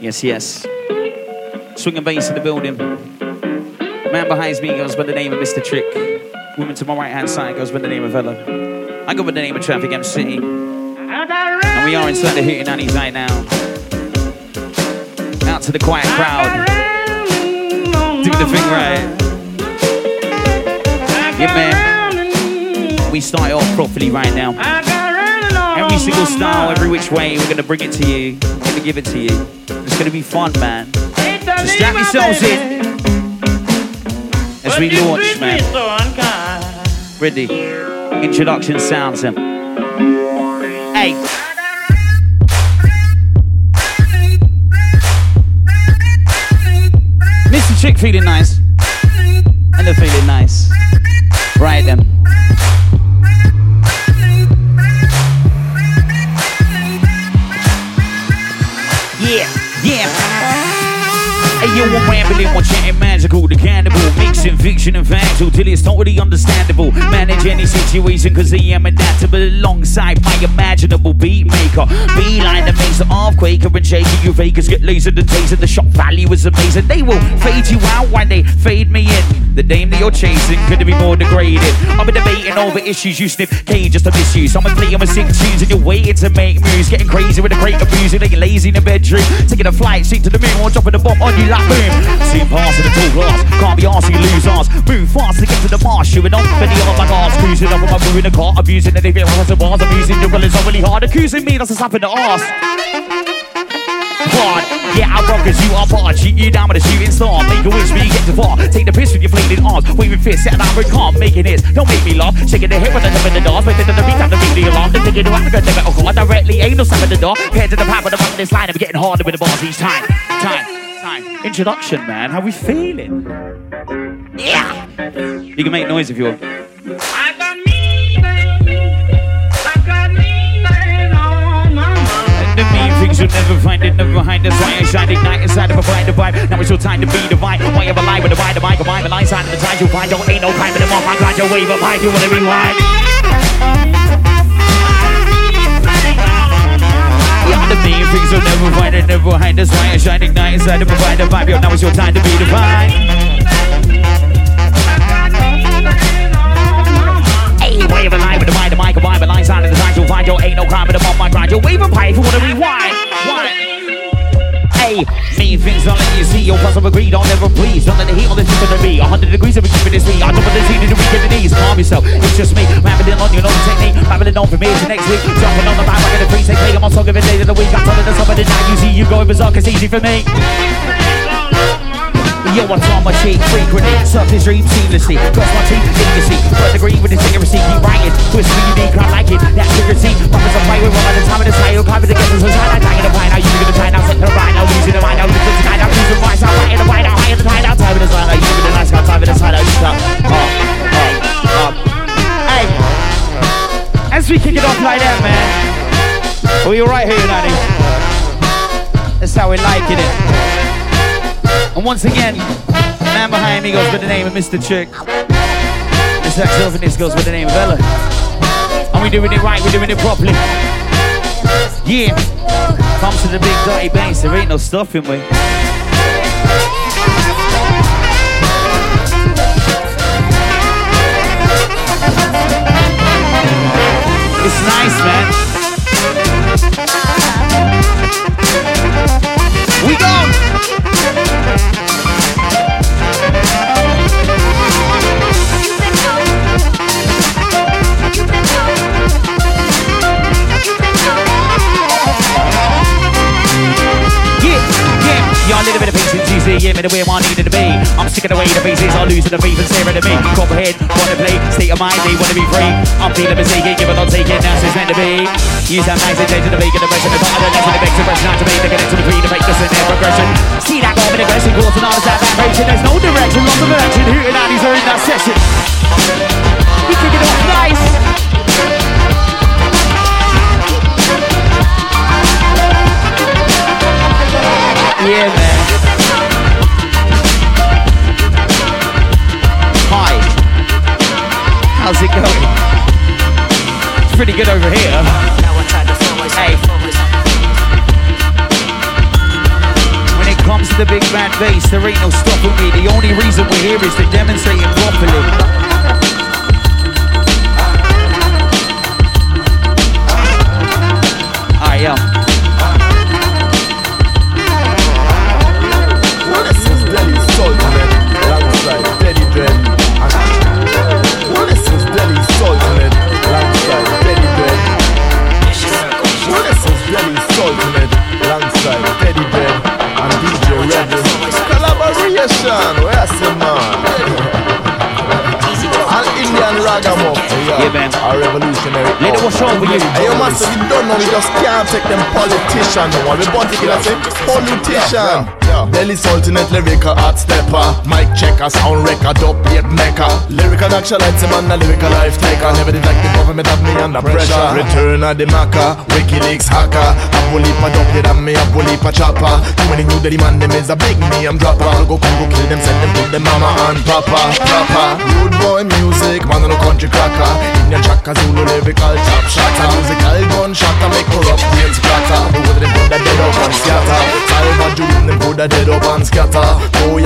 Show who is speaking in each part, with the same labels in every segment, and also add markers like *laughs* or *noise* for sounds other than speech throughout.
Speaker 1: Yes, yes. Swing and bass in the building. Man behind me goes by the name of Mista Trick. Woman to my right hand side goes by the name of Ella. I go by the name of Trafic MC. And we are inside the Hootie Nannies right now. Out to the quiet crowd. Do the thing right. Yeah, man. We start off properly right now. Every single style, every which way, we're gonna bring it to you. We're gonna give it to you. It's gonna be fun, man. So strap yourselves in as we launch, man. Ready? Introduction sounds him. Hey. Mista Trick feeling nice. And they're feeling nice. Yo, I'm mixing fiction and factual till it's totally understandable. Manage any situation, cause I am adaptable alongside my imaginable beat maker. Beeline that makes the earthquake and shaking you fakers get lasered and tasered. The shock value is amazing. They will fade you out when they fade me in. The name that you're chasing couldn't be more degraded. I've been debating over issues you sniff K just to miss you. Someone playing with sick tunes and you're waiting to make moves. Getting crazy with a great music, like lazy in the bedroom. Taking a flight, seat to the moon, or dropping a bomb on you like boom. See past in the tall glass, can't be arsed, you ass. Move fast to get to the marsh, shooting off many of my arse. Cruising up with my boo in the car, abusing the different bars. I'm using the rollers, I'm really hard. Accusing me, that's a slap in the arse hard. Yeah, I rock as you are part. Shoot you down with a shooting star. Make a wish, but get too far. Take the piss with your flaming arms. Waving fists, set out with calm. Making it. Don't make me laugh. Shaking the hip with the tip of the dance. Waiting to the beat, time to beat the alarm. The Africa, the metal cord. Oh, directly, ain't no at the door. Head to the pipe with the button this line. I'm getting harder with the bars each time. Time. Time. Introduction, man. How we feeling? Yeah. You can make noise if you want. the things you'll never find it, never find That's why I shine ignite inside of a blind vibe. Now it's your time to be divine. Why ever lie with the ride, the mic, the mind, the line side of the time you'll find. Don't ain't no crime in the mouth. I got your wave up high, you wanna rewind. The mean things you'll never find it, never find That's why I shine ignite inside of a blind vibe. Yo, now it's your time to be divine. wave a line with the mic, the mic, a vibe, line sign of the sign, you'll find your ain't no crime them on my grind. You'll wave a pipe if you wanna rewind. Hey, mean things don't let you see. Your of agreed, I'll never please. Don't let the heat on the tip of the me. 100 degrees of keeping this heat. I on the scene in the week in the knees. Calm yourself, it's just me. Rambling on, you know the technique. Rambling on from here to next week. Jumping on the back, like in the free play. I'm on song of the day of the week. I'm telling the of the night. You see, you going berserk, it's easy for me. Yo, I on my cheek frequently, surface dream seamlessly. Cross my teeth, idiocy. First degree with the secrecy, keep writing. Twist me unique, I like it. That secrecy. Bumpers are with one at a time of the title. Climbing together, so shine. I'm tagging the pine. Now you gonna now, set the right now. Losing the mind now, losing the sky now. Losing the now, right in the now, high in the tide now. Time in the side you with the nice guy, time in the side now. Just up, up, up. Hey, as we kick it off like that, man. Well, you're right here, Nanny. That's how we're liking it. And once again, the man behind me goes by the name of Mista Trick. The saxophonist goes by the name of Ella. And we're doing it right, we're doing it properly. Yeah. Comes to the big dirty bass, there ain't no stopping me. Me the way I needed to be. I'm sick of the way the faces are losing the faith and staring at me. Comprehend, wanna play, state of mind, they wanna be free. I'm feeling mistaken, give it not taking, that's it's meant to be. Use that nice and changing the bacon, the rest of the bottom, the next expression, not to make the connection between the fakes and their progression. See that moment, aggression, causing all that vibration. There's no direction, lots of direction, hooting out, he's in that session. We kick it off nice. Yeah, man. How's it going? It's pretty good over here. Hey. When it comes to the big bad bass, there ain't no stopping me. The only reason we're here is to demonstrate it properly.
Speaker 2: Collaboration, where's the man? An Indian ragamuffin, yeah,
Speaker 1: Yeah, man.
Speaker 2: a revolutionary.
Speaker 1: Let it wash over you.
Speaker 2: Hey, yo, master, you don't know, we just can't take them politician. No one, we want to kill us, politician. Delhi Sultanate, lyrical art stepper. Mic checker, sound record, upbeat maker. Lyrical actualites, man, a lyrical life taker. Never did like the government have me under pressure. Return of the maca, WikiLeaks hacker. A bully for double and me a bully for chopper. Too many new Delhi man, them is a big name dropper. Go come go kill them, send them to them mama and papa. Papa, rude boy music, man on a country cracker. Indian chaka Zulu lyrical top shotter. Musical gunshot, make corrupt brains splatter. The way them put that dead up and scatter. Salwa Judum, them put dead up and scatter. Oh,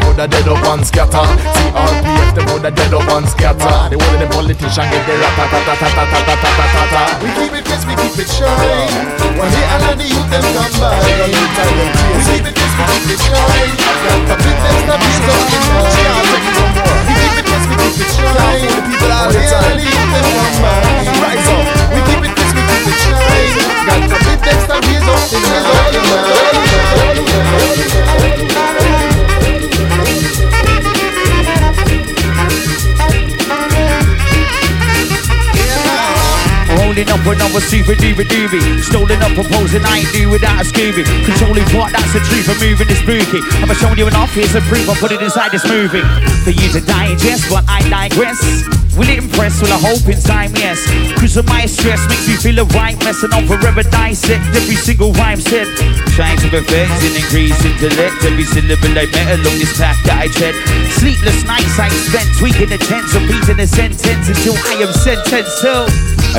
Speaker 2: put that dead up and scatter. CRPF, them put that dead up and scatter. The them politician get their rat-a-tat-a-tat-a-tat-a-tat-a-tat-a. We keep it crisp, we keep it shine. Day all of the youth them come by. We keep it crisp, we keep it shine. Got the big them stop is in the sky. We keep it crisp, we keep it shine. The people the. All the youth them come by. Rise up. We keep it the big them stop is up in.
Speaker 1: Holding up duper doobie. Stolen up proposing I ain't do without a Scooby. Controlling part, that's the truth. I'm moving this spooky. Have I shown you enough? Here's a proof. I put it inside this movie. For you to digest, but I digress. Will it impress? Will I hope in time, yes. Of my stress makes me feel a right mess. And I'll forever dissect every single rhyme said. Trying to perfect and increase intellect. Every syllable I met along this path that I tread. Sleepless nights I spent tweaking the tense, repeating the sentence until I am sentenced to.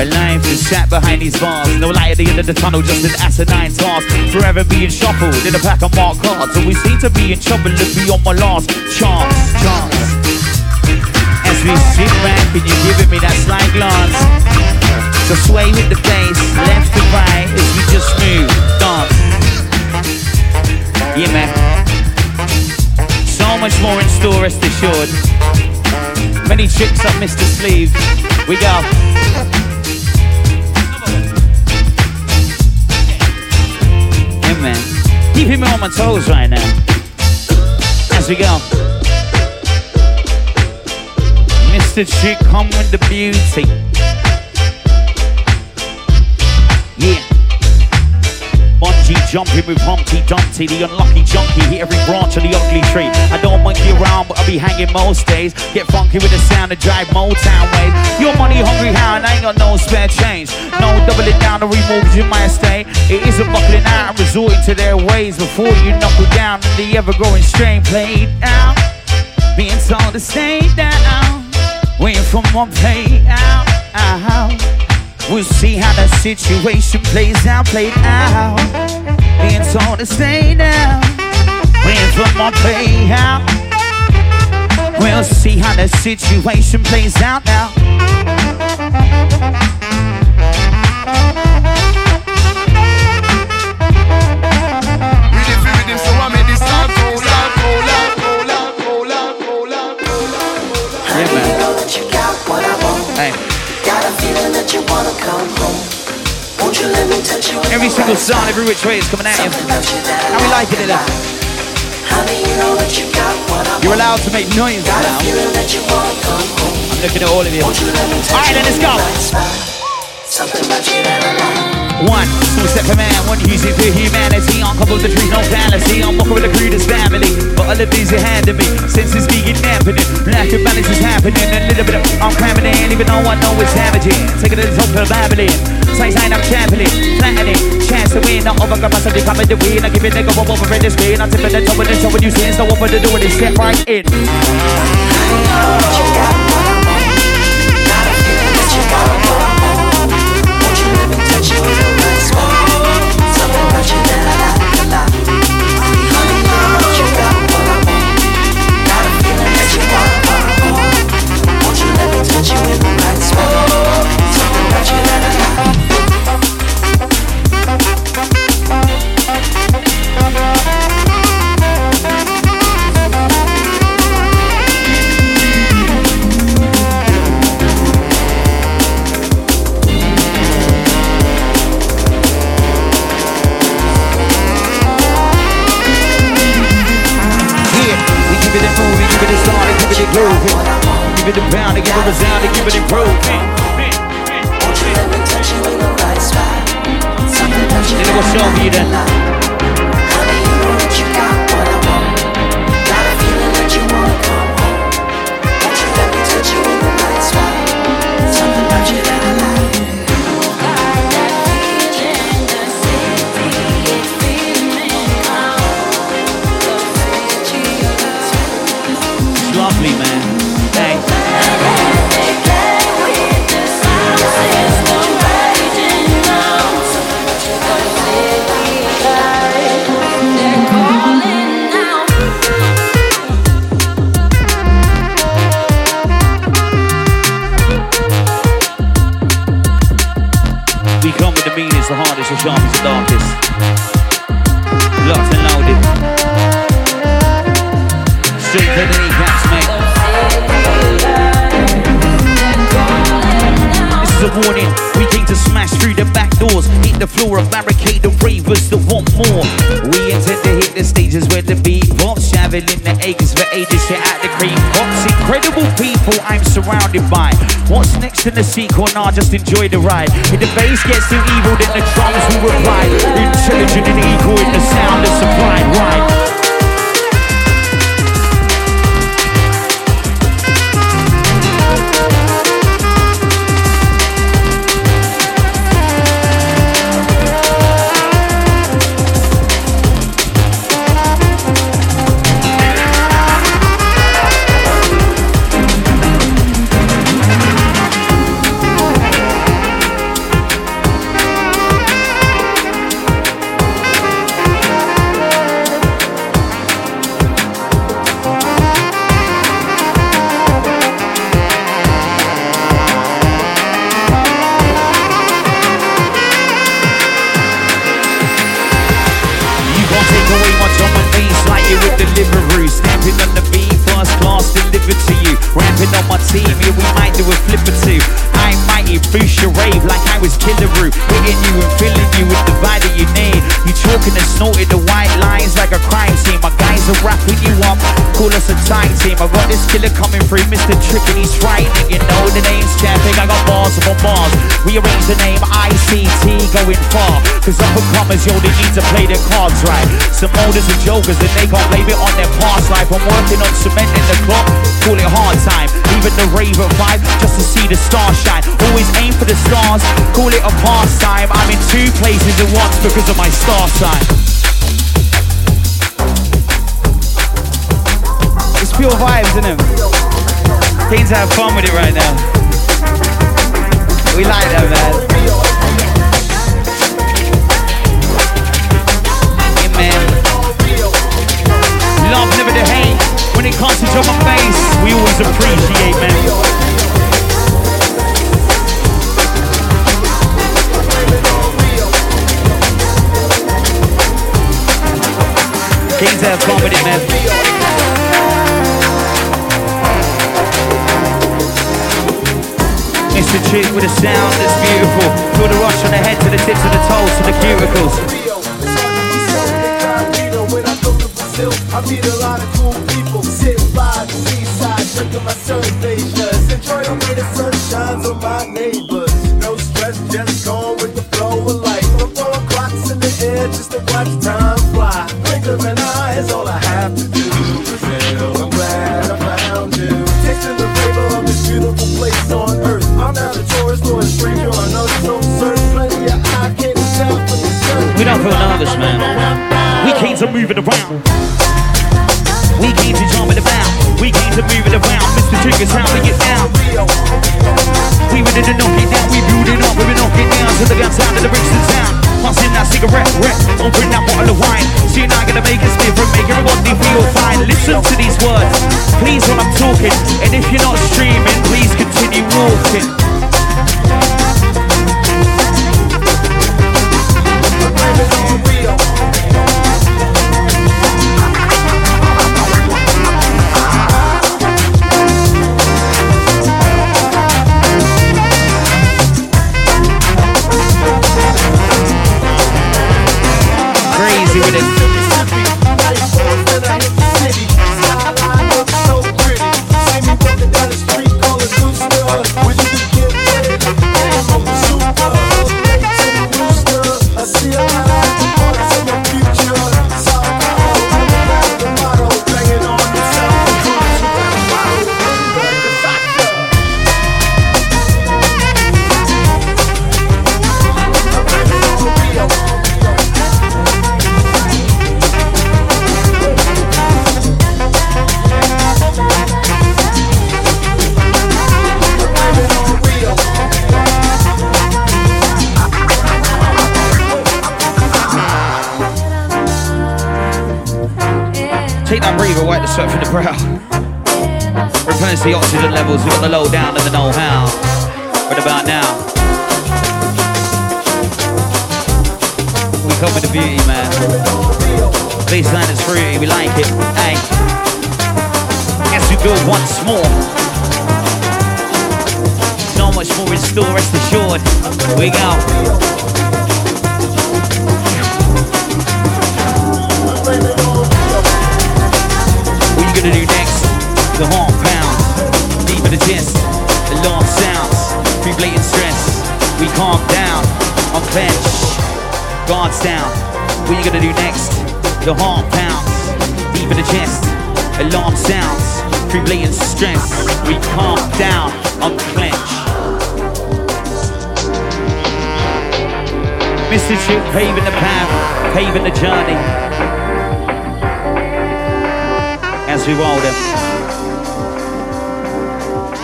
Speaker 1: A life is sat behind these bars. No light at the end of the tunnel, just an asinine task. Forever being shuffled in a pack of marked cards. Always seem to be in trouble if be on my last chance. Chance. As we sit back and you're giving me that sly glance. So sway with the bass, left to right, as we just move, dance. Yeah, man. So much more in store, rest assured. Many tricks up Mr. Sleeve. We go. Yeah, man. Keeping me on my toes right now. As we go. Mista Trick, come with the beauty. Yeah. Bungee jumping with Humpty Dumpty, the unlucky junkie. Hit every branch of the ugly tree. I don't monkey around, but I'll be hanging most days. Get funky with the sound of drive Motown ways. You're money hungry hound, I ain't got no spare change. No doubling down or remortgaging my estate. It isn't buckling out and resorting to their ways before you knuckle down. The ever growing strain played out. Being told to stay down. Waiting for more pay out. We'll see how the situation plays out, played out. Being told to stay down. Waiting for more pay out. We'll see how the situation plays out now.
Speaker 3: You wanna come home. Won't you let me touch you?
Speaker 1: every single sound, every which way is coming at you.
Speaker 3: Something about you that I
Speaker 1: How we
Speaker 3: like
Speaker 1: liking it
Speaker 3: a
Speaker 1: up?
Speaker 3: lot. You know that you got what I
Speaker 1: You're allowed to make noise
Speaker 3: a
Speaker 1: now.
Speaker 3: that you wanna come home.
Speaker 1: I'm looking at all of you.
Speaker 3: You let me touch
Speaker 1: Alright, then let's go.
Speaker 3: the right spot? Something about you that I like.
Speaker 1: One, small step for man, one using for humanity. On top of the trees, no fallacy. I'm walking with the crudest family. But all of these are handing me. Senses being happening. Lack of balance is happening. A little bit even though I know it's damaging. Taking it the of Babylon. Sign, sign, I'm championing. Flattening. Chance to win. Not over capacity, coming to win. I give a go over in the screen. I'm tipping the top of the show when you see So what to do it, step right in.
Speaker 3: Honey, that you
Speaker 1: Then it hardest, the sharpest, the darkest. Locked and loaded. Straight to the kneecaps, mate. This is a warning. The floor and barricade the ravers that want more. We intend to hit the stages where the beat pops, traveling the acres for ages, shit at the cream pops. Incredible people I'm surrounded by. What's next in the sequel? Nah, just enjoy the ride. If the bass gets too evil, then the drums will reply. Intelligent and equal in the sound that's supplied. Right. I got this killer coming through, Mista Trick, and he's frightening. You know the name's Chapping, I got bars upon bars. Rearrange the name ICT going far. Cause up and comers, yo, they need to play their cards right. Some molders and jokers, and they can't blame it on their past life. I'm working on cementing the clock, call it hard time. Leaving the rave at five just to see the stars shine. Always aim for the stars, call it a pastime. I'm in two places at once because of my star sign. Pure vibes, it? Keen to have fun with it right now. We like that, man. Yeah, man. Love, never the hate. When it comes to my face, we always appreciate, man. To have fun with it, man. Mista Trick with a sound that's beautiful. Feel the rush on the head to the tips of the toes to the cuticles.
Speaker 4: I meet a lot of cool people, sit by the seaside, drinking my cervations. Enjoy the way the sun on my neighbors. No stress, just going
Speaker 1: Nervous, man. We came to move it around. We came to jump it about. We came to move it around. Mr. Trigger's how we get down. We ready to knock it down. We build it up. We been knock down to the out of the Brixton town. Passing that cigarette, wreck. Open that bottle of wine. See, now gonna make us different. Make everybody feel fine. Listen to these words. Please, when I'm talking. And if you're not streaming, please continue walking. Crazy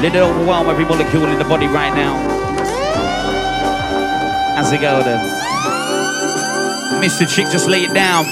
Speaker 1: Let it overwhelm every molecule in the body right now. As we go then. Mista Trick, just lay it down.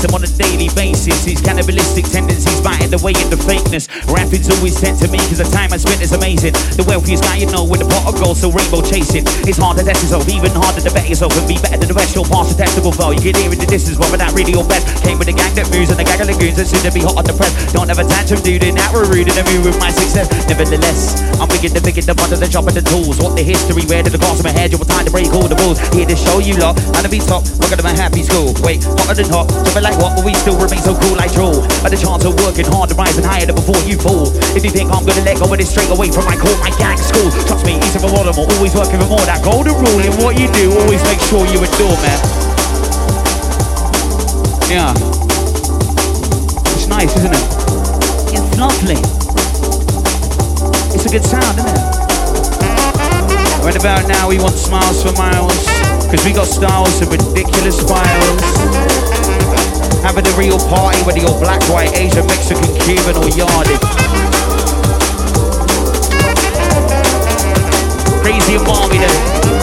Speaker 1: On a daily basis. These cannibalistic tendencies biting the way into fakeness. Rapping's always sent to me because the time I spent is amazing. The wealthiest guy you know with a pot of gold, so rainbow chasing. It's hard to test yourself, even harder to bet yourself and be better than the rest. You'll pass the testable foe. You can hear in the distance, but that really your best. Came with a gang that moves and a gang of lagoons that soon to be hot on the press. Don't a tantrum, dude, in that we're rude and move with my success. Nevertheless, I'm bigger the bigger the mother, the chop of the tools. What the history, where did the cross of my head? You're time to break all the rules. Here to show you lot how to be top. Look at my happy school. Wait, hotter than hot. What, but we still remain so cool like drool. But the chance of working hard to rise and higher than before you fall. If you think I'm gonna let go of this straight away from my call, my gang school. Trust me, easy for more, always working for more. That golden rule in what you do, always make sure you adore, man. Yeah. It's nice, isn't it? It's lovely. It's a good sound, isn't it? Right about now, we want smiles for miles. Cause we got styles of ridiculous files. Having a real party, whether you're black, white, Asian, Mexican, Cuban, or Yardi. Crazy and then.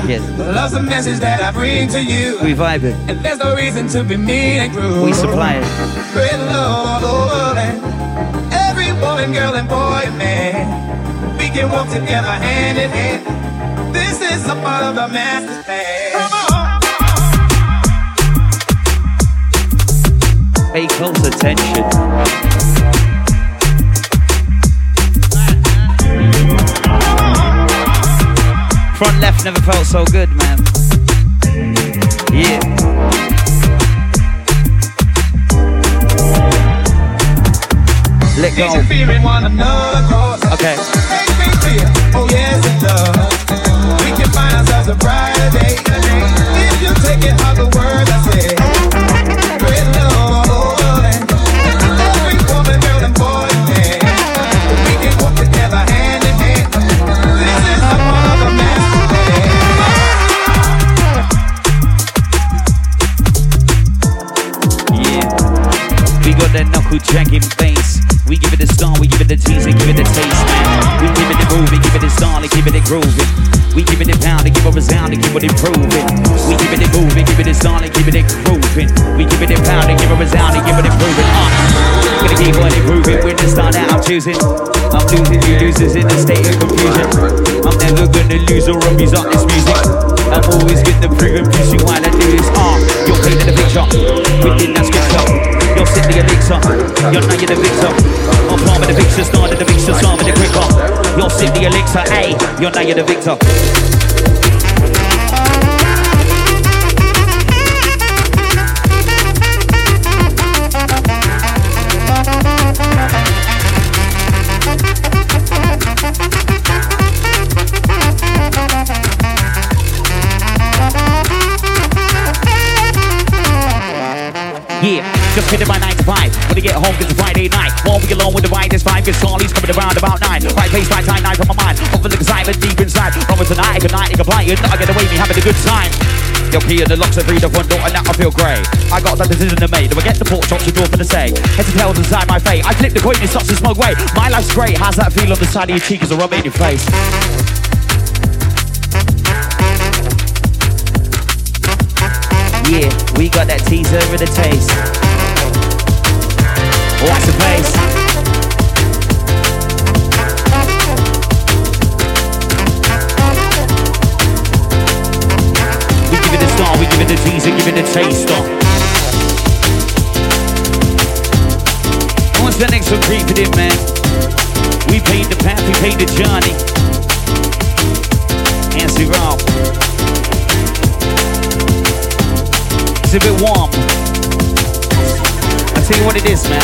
Speaker 1: Like it.
Speaker 5: Love's the message that I bring to you.
Speaker 1: We vibe it.
Speaker 5: and there's no reason to be mean and cruel.
Speaker 1: We supply it.
Speaker 5: Spread love all over. Every woman, girl, and boy and man. We can walk together hand in hand. This is a part of the master plan. Come on.
Speaker 1: Pay close attention. Left never felt so good, man. Yeah. Let go.
Speaker 5: you one another cause
Speaker 1: Okay.
Speaker 5: Make me feel, oh yes it does. We can find ourselves a brighter day. If you take it the words I say.
Speaker 1: Star, groove. We give it pound, and give a sound, and keep it improving. We give it and give it star, and keep it grooving. We give it pound, and give it a sound, and keep it improving. Uh, gonna keep on improving. When to start out, I'm choosing. I'm losing, you losers in a state of confusion. I'm never gonna lose or abuse on this music. I'm always getting proven, pushing why I do this. Uh, you're painting the picture within that scripture. You're sitting the elixir. You're now you're the victim. I'm palming the victor, starting the victor, solving the quicker. You're sip the elixir. Hey, you're now you're the victor. Yeah, just hit it by 9 to 5. When I get home, it's Friday night. While we alone with the right, there's five. Get Charlie's coming around about 9. Right place, right time, 9 from my mind. Over the excitement deep inside. Promise tonight, tonight, compliant. I get away, me having a good time. Yo, key in the locks, I read the front door, and now I feel great. I got that decision to make. Do I get the pork chops, the door for the say? Heads and tails inside my fate. I flip the coin, it starts to smoke way. My life's great. How's that feel on the side of your cheek as I rub it in your face? Yeah, we got that teaser with a taste. What's the place? We give it a star, we give it a teaser, give it a taster. What's the next one creeping in, man? We paid the path, we paid the journey. Answer wrong. It's a bit warm. Tell you what it is, man.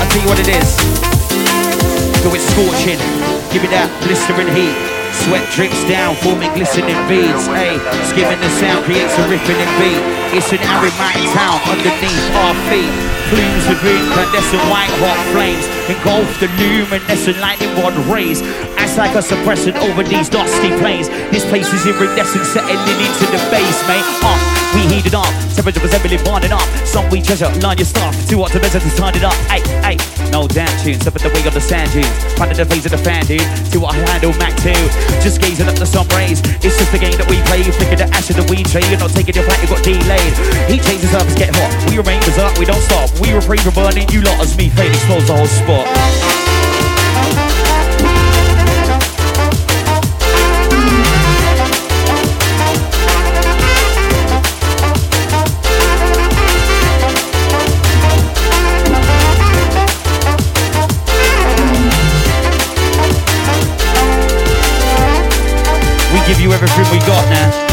Speaker 1: I'll tell you what it is. Go it's scorching. Give it that blistering heat. Sweat drips down, forming glistening beads. Hey, skimming the sound creates a ripping beat. It's an aromatic town underneath our feet. Plumes of incandescent white hot flames engulf the luminescent lightning rod rays. Acts like a suppressant over these dusty plains. This place is iridescent, settling into the base, mate. Uh, we heat it up, temperature resembling bonding up. Some we treasure, line your stuff. Too hot to measure to turn it up. Hey, hey, no damn tune. Step at the way of the sand dunes. Finding the face of the fan, dude. Too hot to handle Mac 2. Just gazing at the sun rays. It's just the game that we play. Flicking the ash of the weed tray. You're not taking your flight, you got delayed. Heat changes surface get hot. We remain berserk, we don't stop. We refrain from burning you lot as me fade explodes the whole spot. Give you everything we got now.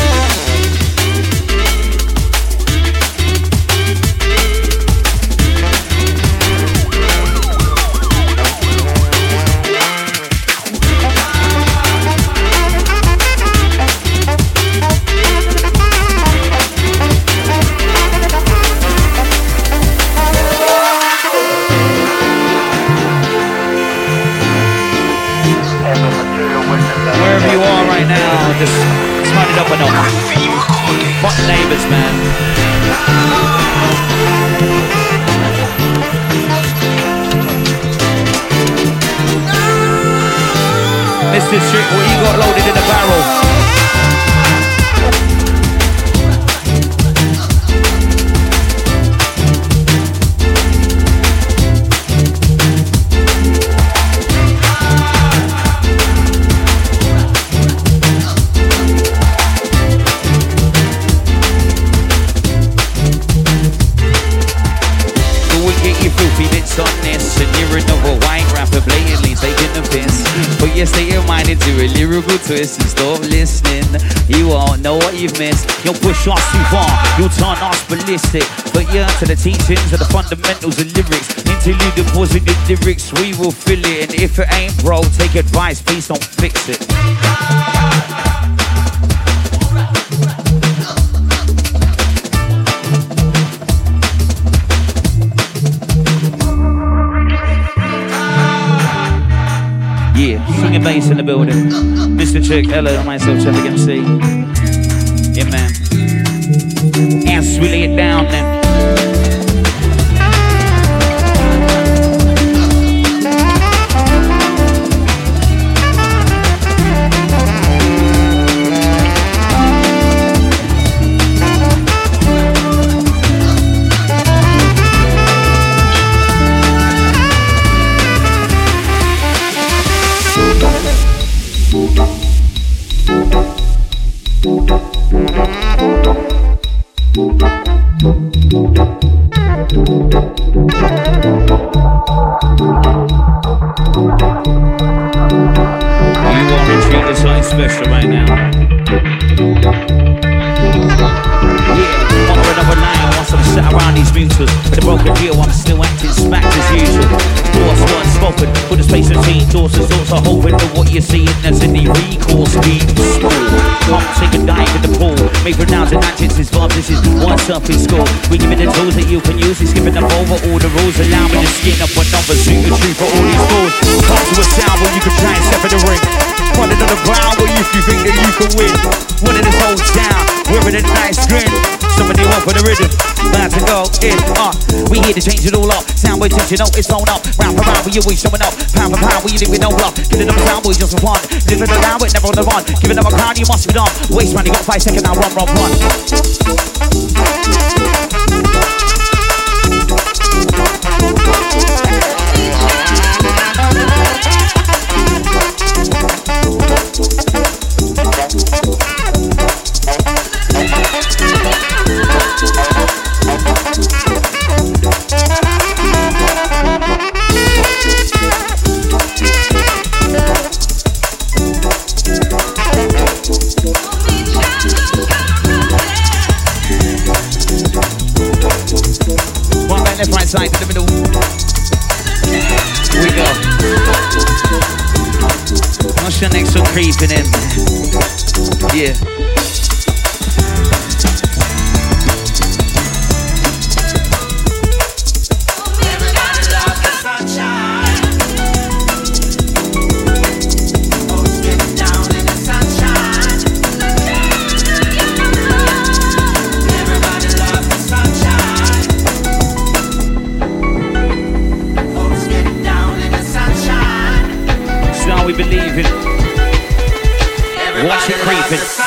Speaker 1: Mr. Shit, what you got loaded in the barrel? But you stay your mind into a lyrical twist and stop listening. You won't know what you've missed. You'll push us too far, you'll turn us ballistic. But yeah, to the teachings of the fundamentals of lyrics. Until you deposit the lyrics, we will fill it. And if it ain't bro, take advice, please don't fix it. Bass in the building. Mista Trick, Ella, and myself, Trafic MC. Yeah, man. As we lay it down then. And thoughts are that what you're seeing there's any recourse being stored. Come take a dive in the pool, make pronouncing adjectives, verbs, this is one surfing school. We give it the tools that you can use, we skipping them over all the rules, allow me to skin up a number, suit for all these fools. Come to a sound where you can try and step in the ring. Running on the ground where if you think that you can win. Winning this whole town, wearing a nice grin. Somebody want for the rhythm, about to go in, uh We here to change it all up, sound tension, know it's on up. Round for round, we always showing up, pound for pound, we live with no love Killing them sound boys just for fun, living around with never on the run. Giving them a crown, you must be done. Waste man, you got five seconds now, run, run, run One right, to the middle. Here we go. Your next one creeping in? Yeah believe it Watch it creeping.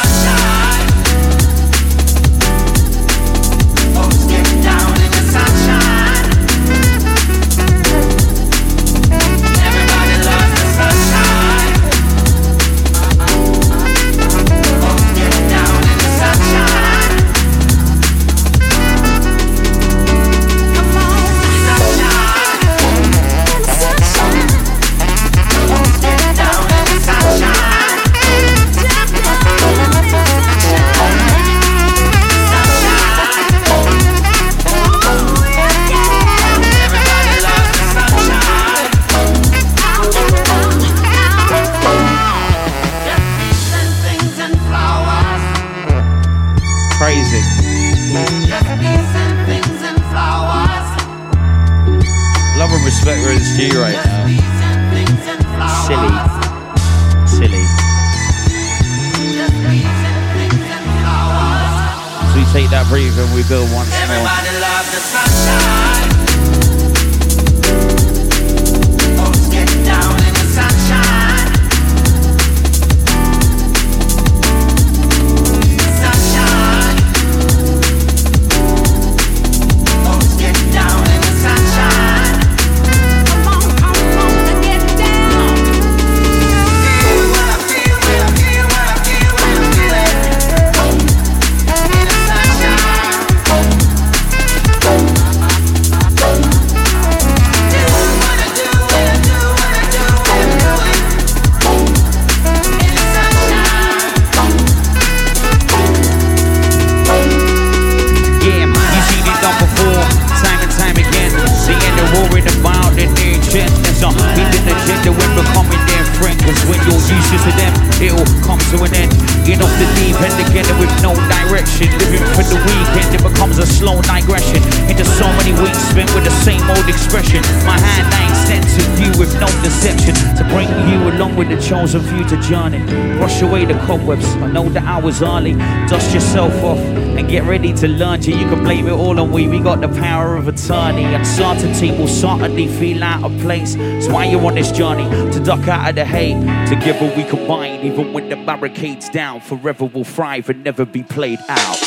Speaker 1: Dust yourself off and get ready to learn to. You can blame it all on we. We got the power of attorney. Uncertainty will certainly feel out of place. That's why you're on this journey to duck out of the hate. Together we combine, even when the barricades down. Forever we'll thrive and never be played out.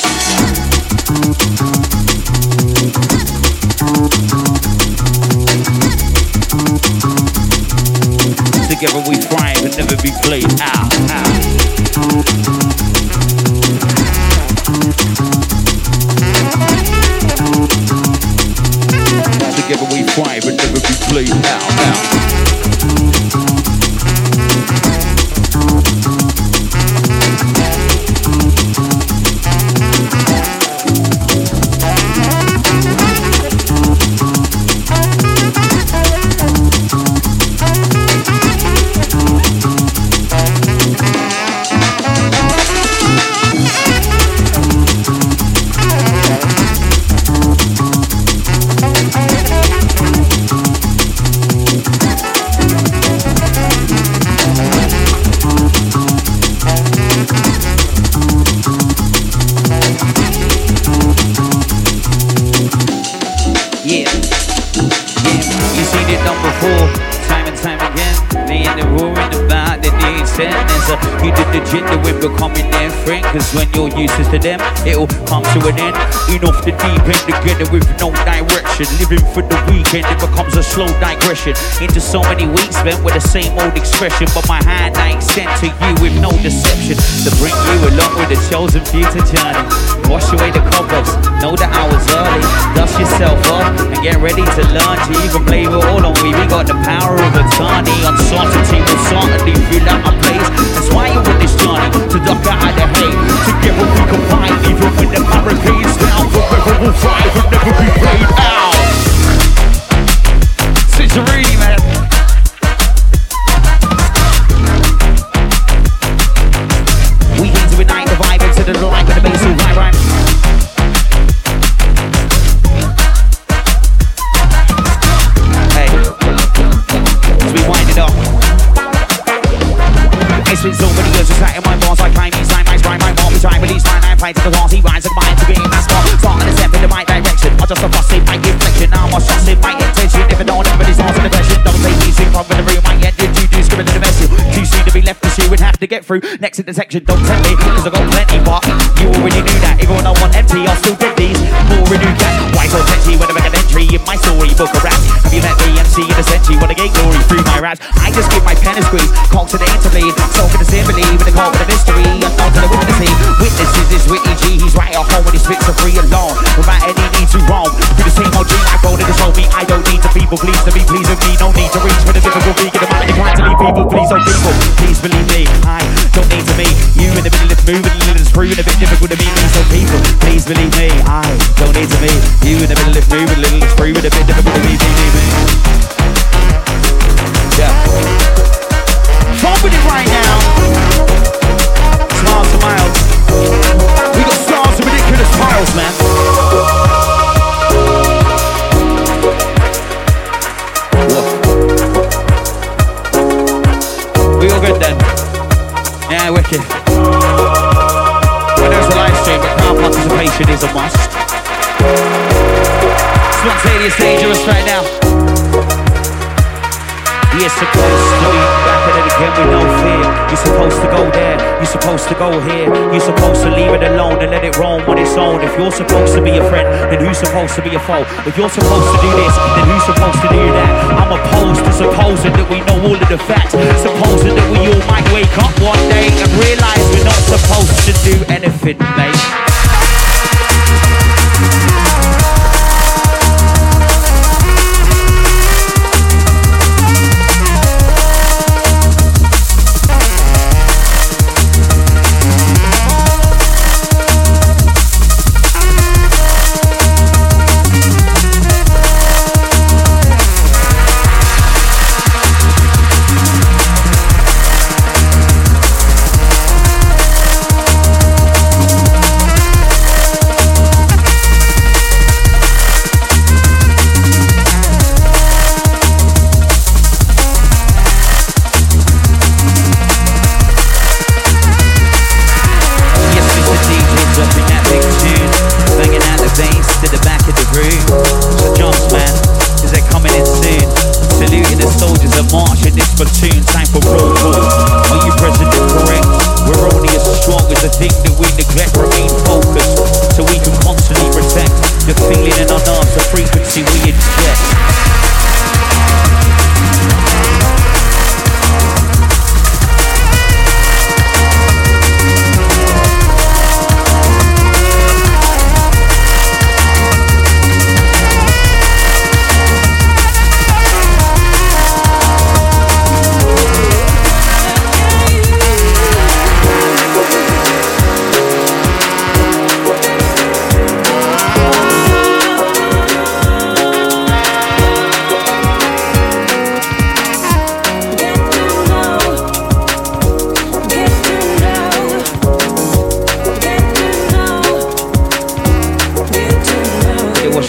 Speaker 1: Together we thrive and never be played out. out. Together we thrive and never be played out. out. When you're useless to them, it'll come to an end. In off the deep end together with no direction. Living for the weekend, it becomes a slow digression. Into so many weeks spent with the same old expression. But my hand I extend to you with no deception. To bring you along with the chosen future journey. Wash away the cobwebs, know I was early. Dust yourself off and get ready to learn to even blame it all on me. We got the power of attorney. Uncertainty will certainly fill out my place. That's why you're on this journey to duck out of the hate. Together we can fight, even when the barricades down. Forever we'll fight and never be played out. Cicerine, get through. Next intersection, don't tempt me, cause I got plenty, but you already knew that. Even when I want empty, I'll still get these. More renewed gas, why so touchy when I an entry in my story book of raps. Have you met the MC in a century I gain glory through my raps? I just give my pen a squeeze, cock to the to the symbole, with the call with the mystery, unknown to the witnessy. Witnesses is Whitney G, he's right at home when he spits a free alone, without any need to roam. Through the same old dream I rolled in the show me, I don't need to people please to be pleased with me, no need to reach for the difficult vegan, the mind inclined to leave people, please oh people, please believe me, I to meet you in the middle of moving, a little it's proving a bit difficult to meet me, so people, please believe me, I don't need to meet you in the middle of moving, a little it's proving a bit difficult to meet me, me, me. Yeah. Participation is a must. Spontaneous dangerous right now. You're supposed to be back at it again with no fear. You're supposed to go there, you're supposed to go here. You're supposed to leave it alone and let it roam on its own. If you're supposed to be a friend, then who's supposed to be a foe? If you're supposed to do this, then who's supposed to do that? I'm opposed to supposing that we know all of the facts. Supposing that we all might wake up one day and realize we're not supposed to do anything, mate.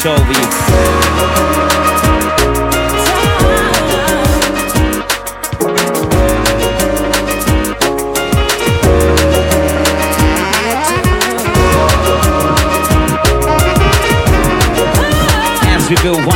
Speaker 1: As we build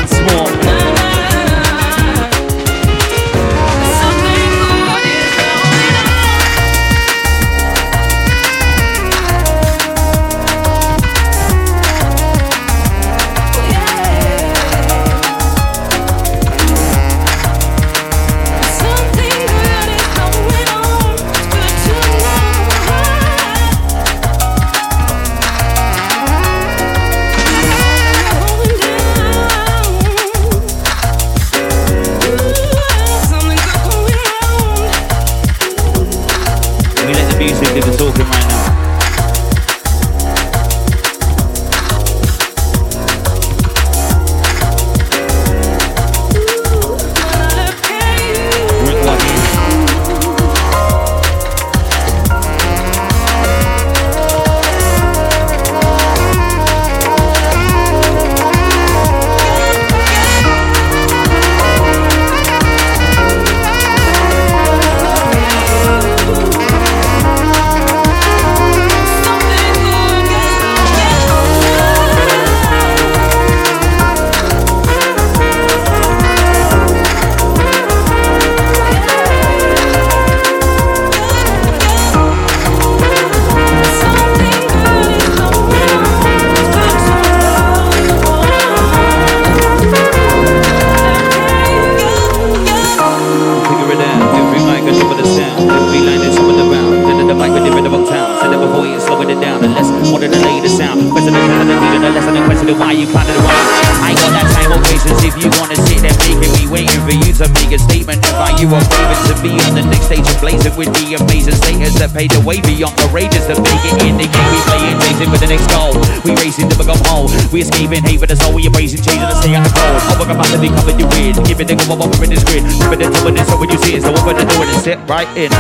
Speaker 1: blazing with the amazing status that paid the way beyond courageous to make it in the game. We playing chasing for the next goal. We racing to become whole. We escaping hate for the soul. We embracing changing to stay out the cold. Oh, we're about to be covered you weird. Give it the go up in this grid. It the top of this so when you see it. So open the door and sit right in.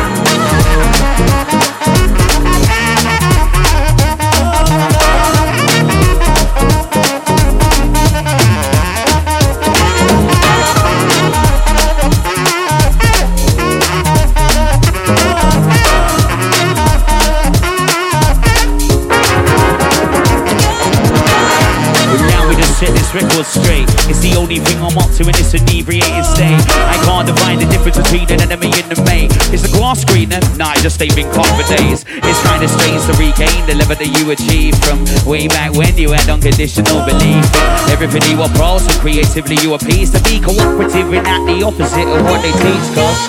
Speaker 1: This record straight. It's the only thing I'm up to in this inebriated state. I can't define the difference between an enemy and a mate. It's a glass screener, nah, I just ain't been caught for days. It's kinda strange to regain the level that you achieved from way back when you had unconditional belief. Everything you were pros and creatively you appease to be cooperative and not the opposite of what they teach, cause.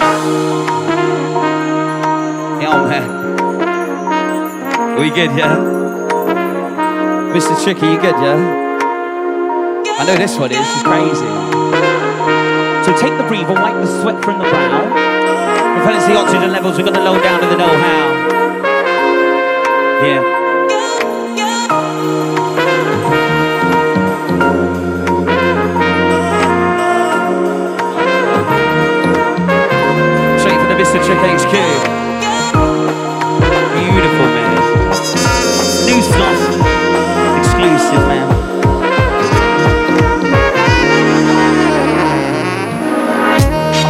Speaker 1: Yo, man. We good, yeah? Mr. Tricky, you good, yeah? I know this one is, crazy. So take the breather, wipe the sweat from the brow. Repellence the oxygen levels, we're gonna low down to the know-how. Yeah.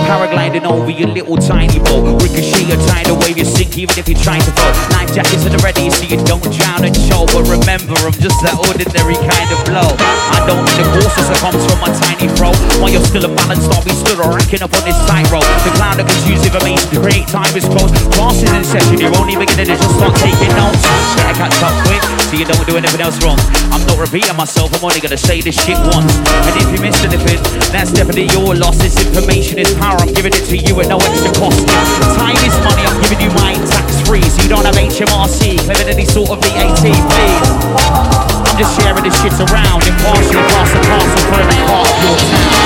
Speaker 1: how Paragliding over your little tiny boat. Ricochet your tidal wave, you sink even if you try to float. Life jackets are ready so you don't drown and choke. But remember, I'm just that ordinary kind of blow. I don't need the forces that comes from my tiny throat. While you're still a balanced we stood or racking up on this tightrope. The cloud that confused information to create time is close. Class is in session, you're only beginning to just start taking notes. Better catch up quick so you don't do anything else wrong. I'm not repeating myself, I'm only gonna say this shit once. And if you missed anything, that's definitely your loss. This information is power, I'm giving it to you at no extra cost. Time is money, I'm giving you mine tax free. So you don't have HMRC, claiming any sort of VAT, please. I'm just sharing this shit around, impartially pass and parcel for every part of your town.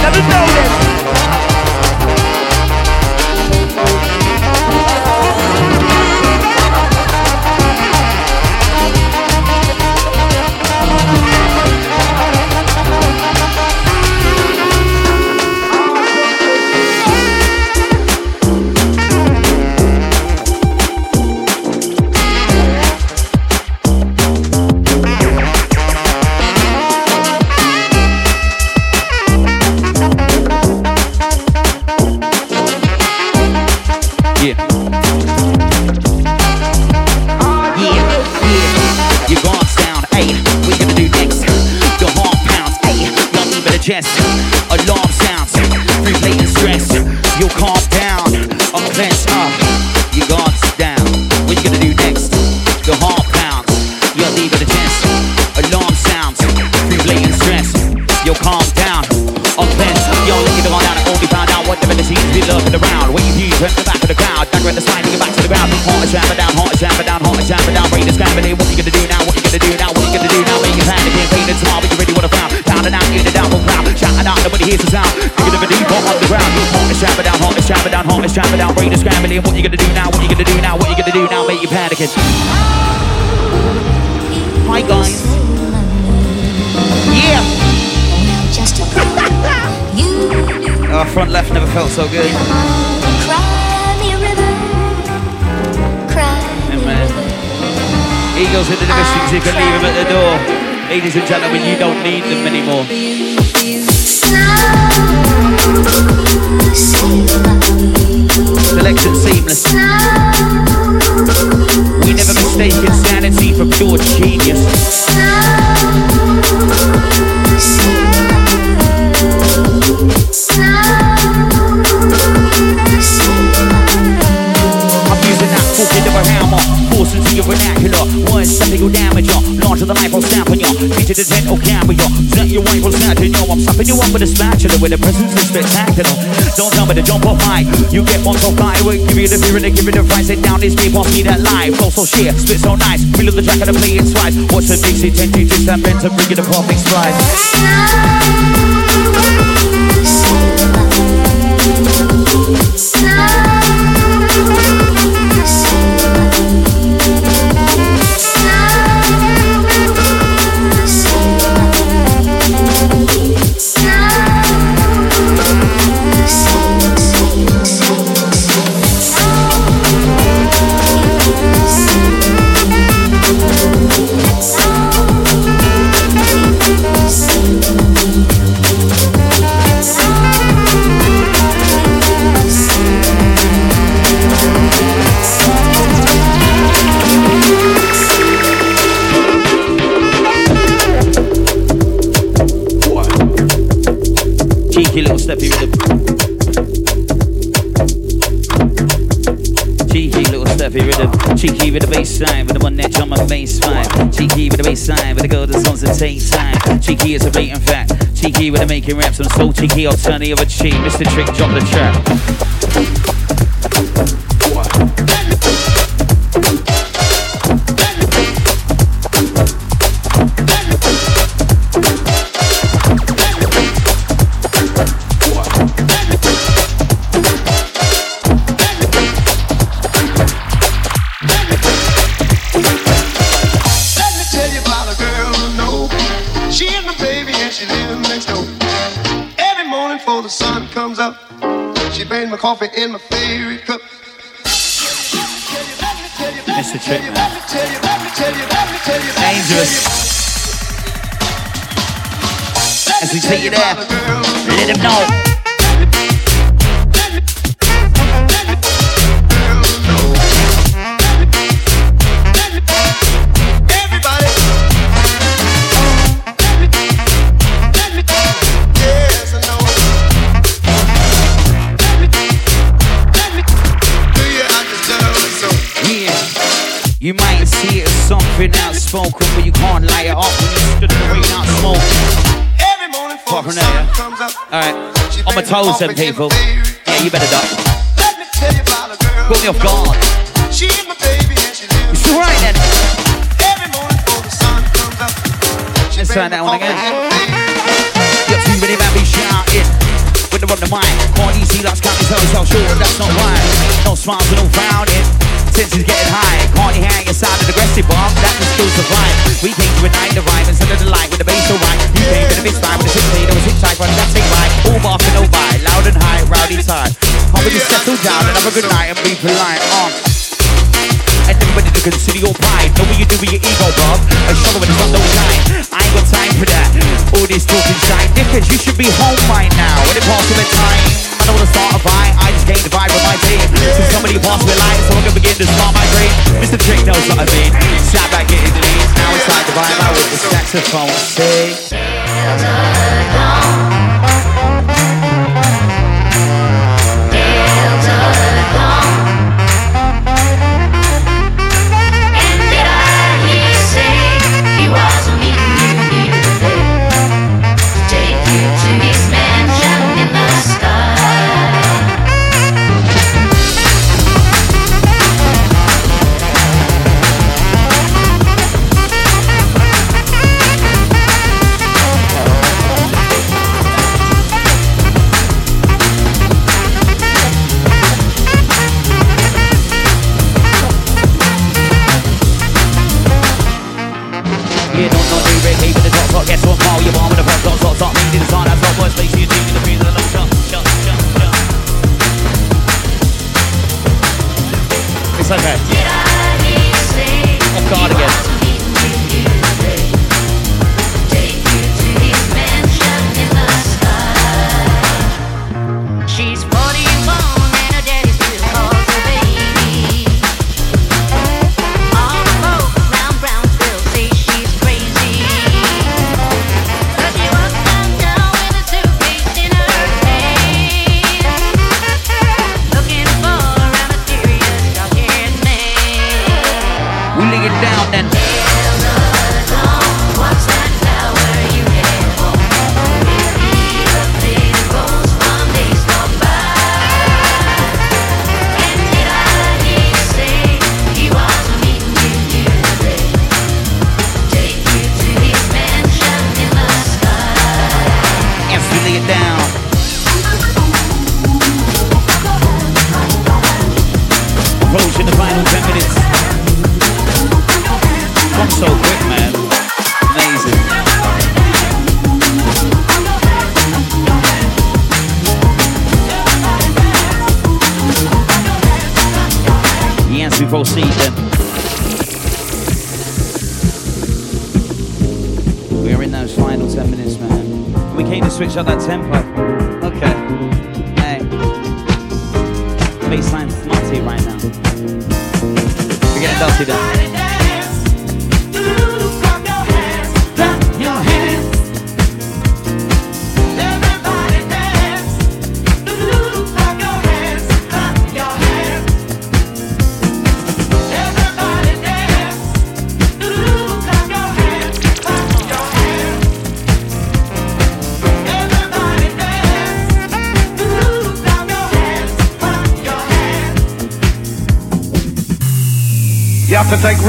Speaker 1: Never know this. To the ground. Heart is jamming down, heart is jamming down, heart is jamming down. Brain is scrambling. What you gonna do now? What you gonna do now? What you gonna do now? Make your hand again, pain and smile. But you really wanna frown. Down and out in the downfall crowd. Shouting out, nobody hears the sound. Thinking of a deep on the ground. Heart is trap down, hot, let's down, hot, let's down, break the scrambling. What you gonna do now? What you gonna do now? What you gonna do now? Make you panicking. Hi guys. Yeah. *laughs* Our front left never felt so good. Eagles in the distance, you can leave them at the door. Ladies and gentlemen, you don't need them anymore. Selection seamless. We never mistake insanity for pure genius. I'm using that fucking of a hammer. Force into your vernacular. One second you'll damage you. Launch of the life, I'll stamp on you. Feature the dental camera. Set your wife, I'll snatch you. I'm stopping you up with a spatula. With a presence is spectacular. Don't tell me to jump off high. You get one so high. We'll give you the fear and give you the price. Sit down this deep, I'll see that live. Flow oh, so sheer, spit so nice. Feel the track and I play it twice. Watch the Dixie 10 G twist and bend to bring you the perfect splice. Cheeky little steppy rhythm. Cheeky little steppy rhythm. Cheeky with the bass line, with the one that drum my fine. Cheeky with the bass line, with the girl that songs that take time. Cheeky is a blatant fact. Cheeky with the making raps. I'm so cheeky, I'll turn the other cheek. Mista Trick, drop the track.
Speaker 5: In my favorite cup.
Speaker 1: Dangerous. As we take
Speaker 5: you
Speaker 1: there, let him know. Outspoken, but you can't it up when you stood in the rain out smoke.
Speaker 5: Every morning before the sun comes up.
Speaker 1: Alright, on my toes,
Speaker 5: coffee
Speaker 1: them
Speaker 5: in my
Speaker 1: people. Yeah, you better duck.
Speaker 5: Let me tell you about a girl.
Speaker 1: Put me off guard.
Speaker 5: She is my baby and she lives.
Speaker 1: It's alright then.
Speaker 5: Every morning before the sun comes up.
Speaker 1: Let's try that one again.
Speaker 5: in
Speaker 1: You're too ready, man, be shouting. When they're the mic, can't easy, that's counting so sure that's not right. No smiles and no frowning. Senses getting high, can't hear your sounding aggressive, Bob? That can still survive. We came to ignite the rhyme instead of the light with the bass so right. You came to the big spine with 16, it was hit tight, running that thing right. All bark and no bite, loud and high, rowdy time. Would you settle down and have a good night and be polite? Uh. And everybody to consider your pride. Know what you do with your ego, Bob. A shovel when the sun don't shine. I ain't got time for that. All this talking shine difference. You should be home right now. When it passes the time. I don't wanna start a fight. I just gain the vibe with my team. So somebody pass me light, so I can begin to start my dream. Mista Trick knows what I mean. Sat back getting lead. Now it's time to vibe out with the saxophone. See?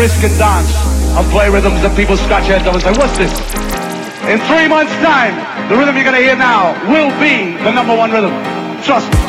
Speaker 6: And
Speaker 7: dance and play rhythms that people scratch heads over and say, what's this? In three months' time, the rhythm you're going to hear now will be the number one rhythm. Trust me.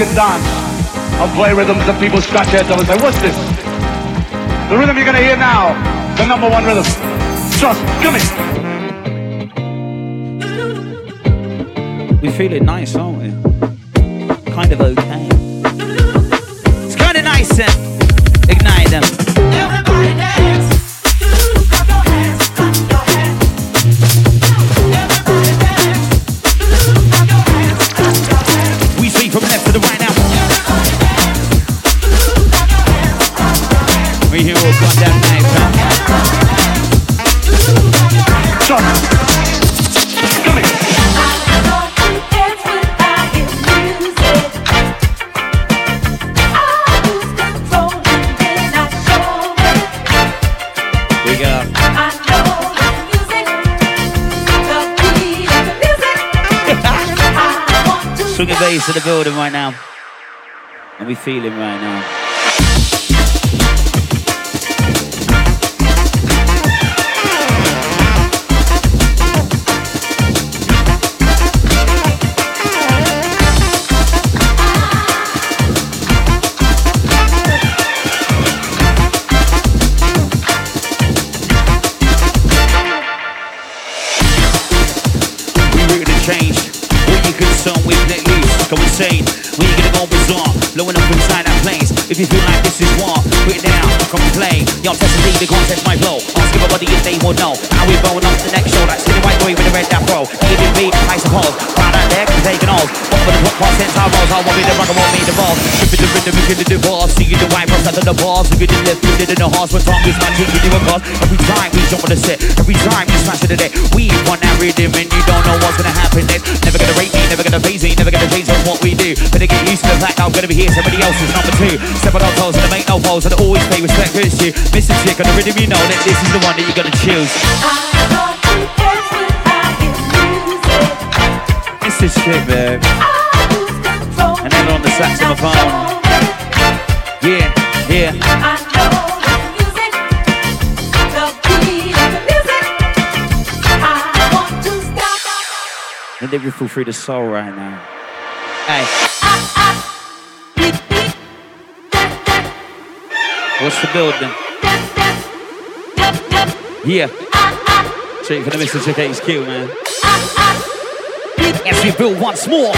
Speaker 7: And dance and play rhythms that people scratch their heads and say, what's this? The rhythm you're to hear now, the number one rhythm. Me. Come.
Speaker 1: We feeling nice, aren't we? Kind of okay. Bass to the building right now. And we feel him right now. Loose. Go insane. When you gonna go bizarre, blowing up place. If you feel like this is war, put it down, come and play. Y'all test the the contest my flow. Ask everybody if they will know. How we going on to the next show. That skinny white boy with the red afro. Even me, I suppose. Proud out there, can taking off. What for the top part, since I rose, I want me to rock and want me the balls. Tripping the rhythm, we can do the balls. See you the white cross under the balls. We can do left, we did in the hearts. When time is magic, we do a cause. Every time we jump on the set, every time we smash it today. We want that rhythm and you don't know what's gonna happen next. Never gonna rate me, never gonna phase me, never gonna change what we do. Better get used to the fact I'm gonna be here, somebody else is number two. Step on toes and make no foes and I always pay respect for it's you. Mista Trick on the rhythm, you know that this is the one that you're gonna choose. Mista Trick, man. And then on the saxophone. Yeah, yeah. And if you feel free to soul right now. Hey, what's the building? Yeah. Straight for the Mista Trick HQ, man. As we build once more.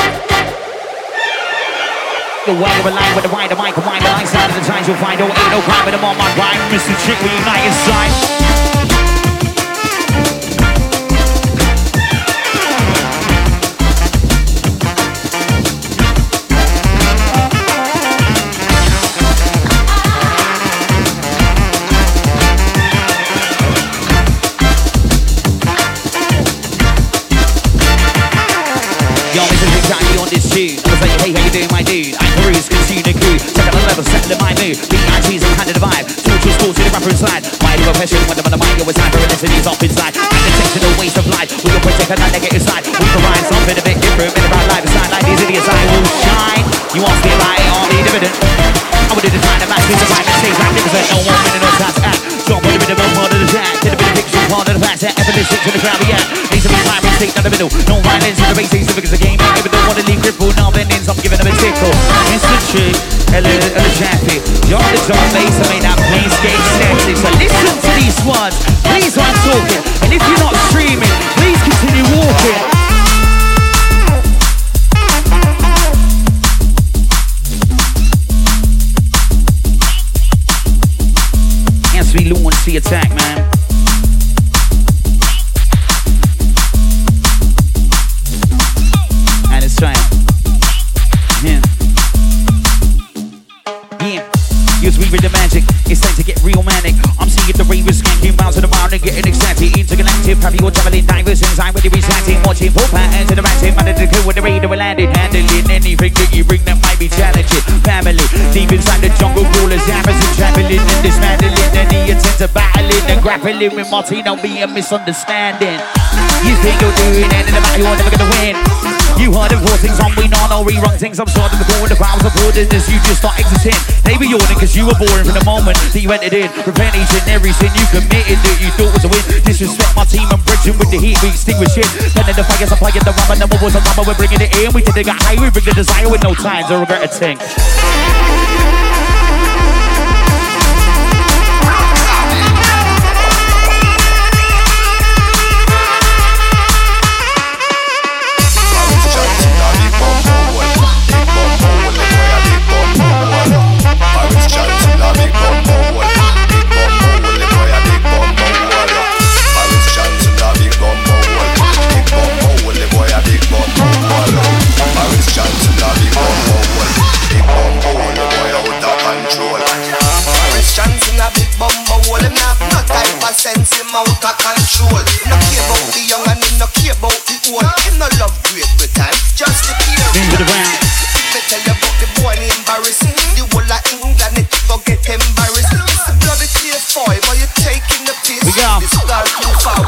Speaker 1: The world of a line with the wider mic and wider line side of the times you'll find oh ain't no crime with them on my rhyme. Mista Trick, we unite inside. The my mood. Big IG's and handed the vibe. Torture sports to the rapper inside. My little passion, when I'm on the mic, always time for is off inside. And intentional waste of life. We can protect a negative side. We provide something a bit different. Bit about life inside. Like these idiots, I will shine. You ask me about I'll be dividend. I would do the time to match me the right mistakes. Like niggas no one minute, no time Drop on the of a part of the jack. Get a bit of picture, part of the fact. Evolution to the crowd, we at. Needs to be fire, take down the middle. No violence in the basics, because the game even don't wanna leave crippled. Now then ends up giving them a tickle. Mista Trick, Ella, Ella Chappie. You're the drum bass, I made that skate static. So listen to these ones, please I'm talking. And if you're not streaming, please continue walking. Attack, man. Grappling with Martino be a misunderstanding. You think you're doing in the back, you're never gonna win. You heard of four things on we know no rerun things. I'm starting to call the powers of this. You just start exiting. They be yawning cause you were boring from the moment that you entered in. Prevent each and every sin you committed that you thought was a win. Disrespect my team and bridging with the heat. We extinguish it. Then in the fires, I'm the rubber. Number was a number. We're bringing it in. We did it got high. We bring the desire with no time to regret a thing.
Speaker 8: Sense him out of control. No care about the young and him no care about the old. Him no love great time, just the.
Speaker 1: Into.
Speaker 8: Me tell you about the boy named embarrassing. The whole of England it forget embarrassed. It's a bloody clear five, are you taking the piss?
Speaker 1: We go.
Speaker 8: This girl too far,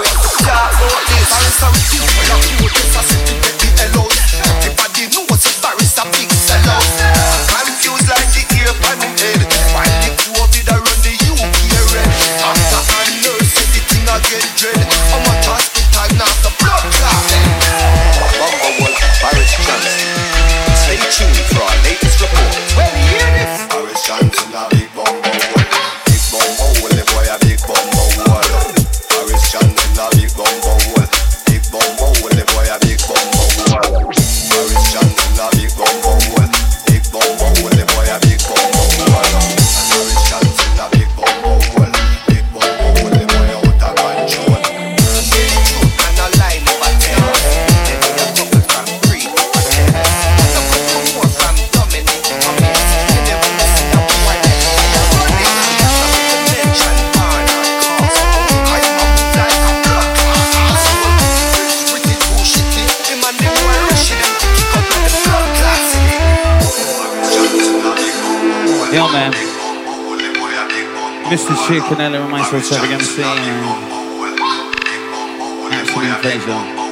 Speaker 1: Chick and myself Trafic MC. Absolute pleasure.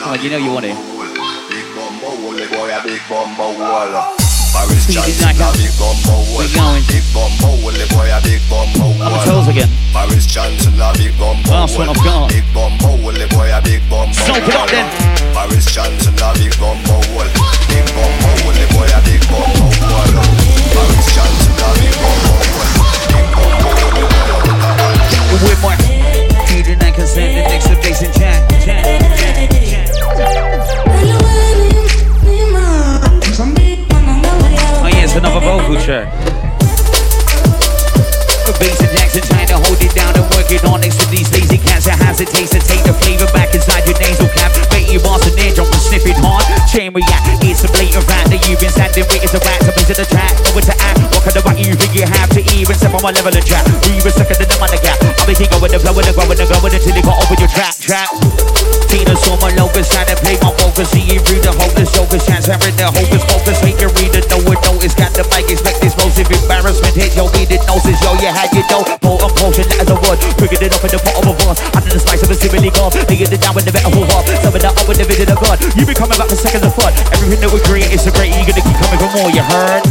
Speaker 1: Oh, you know you want it.
Speaker 9: Big Bumbo Wall, the boy a big Bumbo Wall.
Speaker 1: Boris
Speaker 9: Johnson a big Bumbo Wall. Big Bumbo Wall, the boy a big Bumbo
Speaker 1: On the
Speaker 9: Wall.
Speaker 1: toes again.
Speaker 9: Boris Johnson a big Bumbo
Speaker 1: Last one I've got.
Speaker 9: Big Bumbo Wall, the boy a big Bumbo
Speaker 1: Soak it up
Speaker 9: Wall.
Speaker 1: then.
Speaker 9: Boris Johnson a big bumbo hole Big bumbo hole, the boy a big bumbo hole Boris Johnson a big bumbo hole Big bumbo hole, the boy a big bumbo hole
Speaker 1: With my Caden and Cassandra next to Jason Chan Oh yeah, it's another vocal check and Jackson trying to hold it down and working on next to these lazy cats that hesitate to take the flavor back inside your nasal cap. Bet you boss and eardrum and sniffing hard. Chain react, it's a blatant fact that you've been standing waiting to wax up into the track. Over to act, what kind of right you think you have to even step on my level of chat? We even second in the money gap. I'll be king with the flow, with the grow, with the go, with until you got over your track, trap. Tina saw my locus, trying to play my focus. See you read the jokers, chance having the hopeless focus. Make your reader know it, notice. Got the mic, expect noses, yo, you had your dough. Potent potion, as a word. Quicker it up in the pot of a verse. Under the spice of a simile gone. Laying it down with the better who up. Some of that up with the vision of God. You be coming back for seconds of fun. Everything that we create is so great, you're gonna keep coming for more, you heard?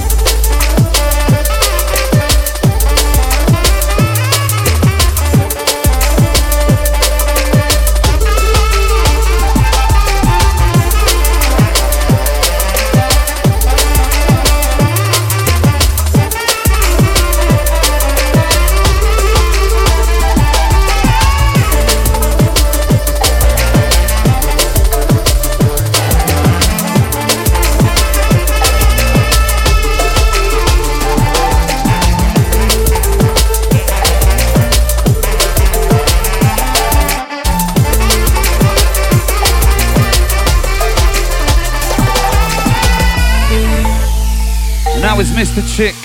Speaker 1: Mista Trick.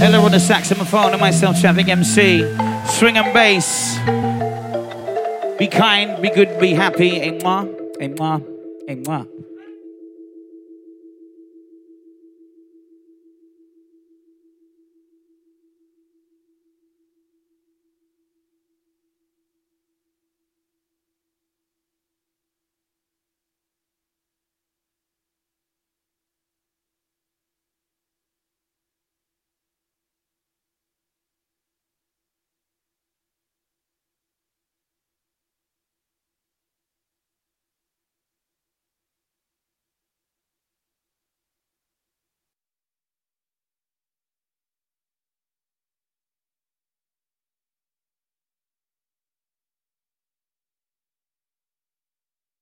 Speaker 1: Ella on the saxophone and myself, Trafic MC. Swing and bass. Be kind, be good, be happy. Et moi, et.